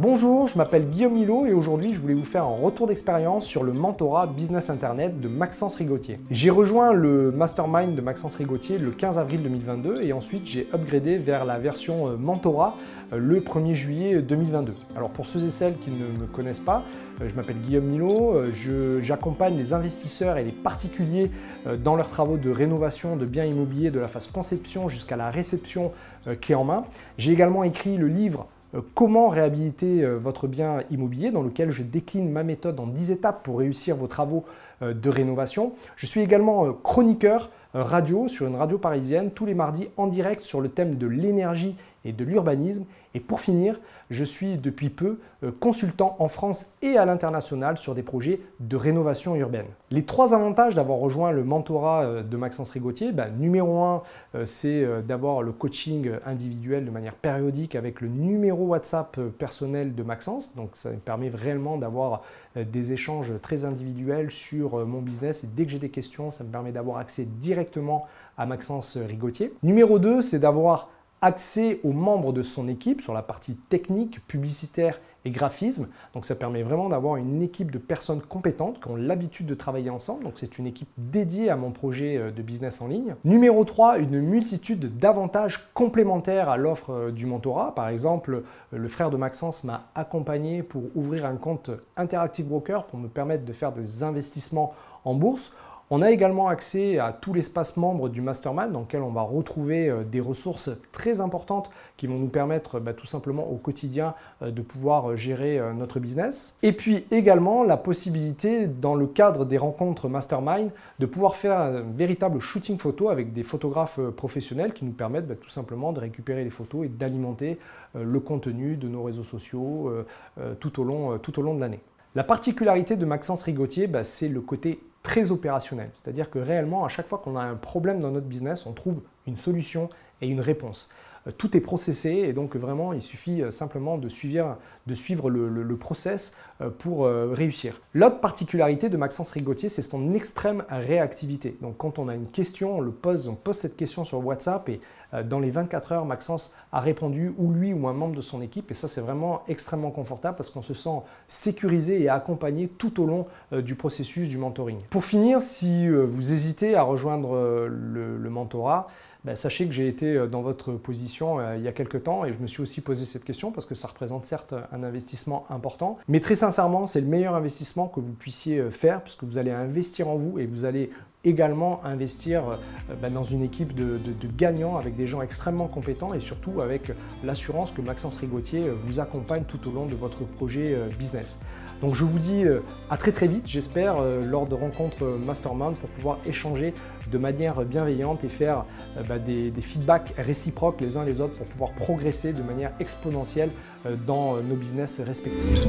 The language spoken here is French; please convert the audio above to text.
Bonjour, je m'appelle Guillaume Milo et aujourd'hui je voulais vous faire un retour d'expérience sur le mentorat Business Internet de Maxence Rigotier. J'ai rejoint le mastermind de Maxence Rigotier le 15 avril 2022 et ensuite j'ai upgradé vers la version euh, mentorat euh, le 1er juillet 2022. Alors pour ceux et celles qui ne me connaissent pas, euh, je m'appelle Guillaume Milo, j'accompagne les investisseurs et les particuliers dans leurs travaux de rénovation de biens immobiliers de la phase conception jusqu'à la réception clé en main. J'ai également écrit le livre comment réhabiliter euh, votre bien immobilier dans lequel je décline ma méthode en 10 étapes pour réussir vos travaux euh, de rénovation? Je suis également chroniqueur radio sur une radio parisienne tous les mardis en direct sur le thème de l'énergie et de l'urbanisme. Et pour finir, je suis depuis peu euh, consultant en France et à l'international sur des projets de rénovation urbaine. Les trois avantages d'avoir rejoint le mentorat euh, de Maxence Rigotier, ben, numéro un, euh, c'est d'avoir le coaching individuel de manière périodique avec le numéro WhatsApp personnel de Maxence. Donc ça me permet réellement d'avoir des échanges très individuels sur mon business et dès que j'ai des questions, ça me permet d'avoir accès à Maxence Rigotier. Numéro 2, c'est d'avoir accès aux membres de son équipe sur la partie technique, publicitaire et graphisme. Donc ça permet vraiment d'avoir une équipe de personnes compétentes qui ont l'habitude de travailler ensemble. Donc c'est une équipe dédiée à mon projet euh, de business en ligne. Numéro 3, une multitude d'avantages complémentaires à l'offre euh, du mentorat. Par exemple, euh, le frère de Maxence m'a accompagné pour ouvrir un compte Interactive Broker pour me permettre de faire des investissements en bourse. On a également accès à tout l'espace membre du Mastermind dans lequel on va retrouver euh, des ressources très importantes qui vont nous permettre bah, tout simplement au quotidien euh, de pouvoir euh, gérer notre business. Et puis également la possibilité dans le cadre des rencontres Mastermind de pouvoir faire un véritable shooting photo avec des photographes professionnels qui nous permettent bah, tout simplement de récupérer les photos et d'alimenter le contenu de nos réseaux sociaux tout au long, de l'année. La particularité de Maxence Rigotier, bah, c'est le côté très opérationnel. C'est-à-dire que réellement, à chaque fois qu'on a un problème dans notre business, on trouve une solution et une réponse. Euh, tout est processé et donc vraiment il suffit euh, simplement de suivre, le, process euh, pour réussir. L'autre particularité de Maxence Rigotier, c'est son extrême réactivité. Donc quand on a une question, on le pose, on pose cette question sur WhatsApp et dans les 24 heures, Maxence a répondu ou lui ou un membre de son équipe et ça c'est vraiment extrêmement confortable parce qu'on se sent sécurisé et accompagné tout au long du processus du mentoring. Pour finir, si vous hésitez à rejoindre le mentorat, ben, sachez que j'ai été euh, dans votre position euh, il y a quelques temps et je me suis aussi posé cette question parce que ça représente certes un investissement important, mais très sincèrement, c'est le meilleur investissement que vous puissiez euh, faire puisque vous allez investir en vous et vous allez également investir ben, dans une équipe de, gagnants avec des gens extrêmement compétents et surtout avec l'assurance que Maxence Rigotier vous accompagne tout au long de votre projet business. Donc je vous dis euh, à très très vite, j'espère, euh, lors de rencontres euh, mastermind pour pouvoir échanger de manière bienveillante et faire bah, des, feedbacks réciproques les uns les autres pour pouvoir progresser de manière exponentielle dans nos business respectifs.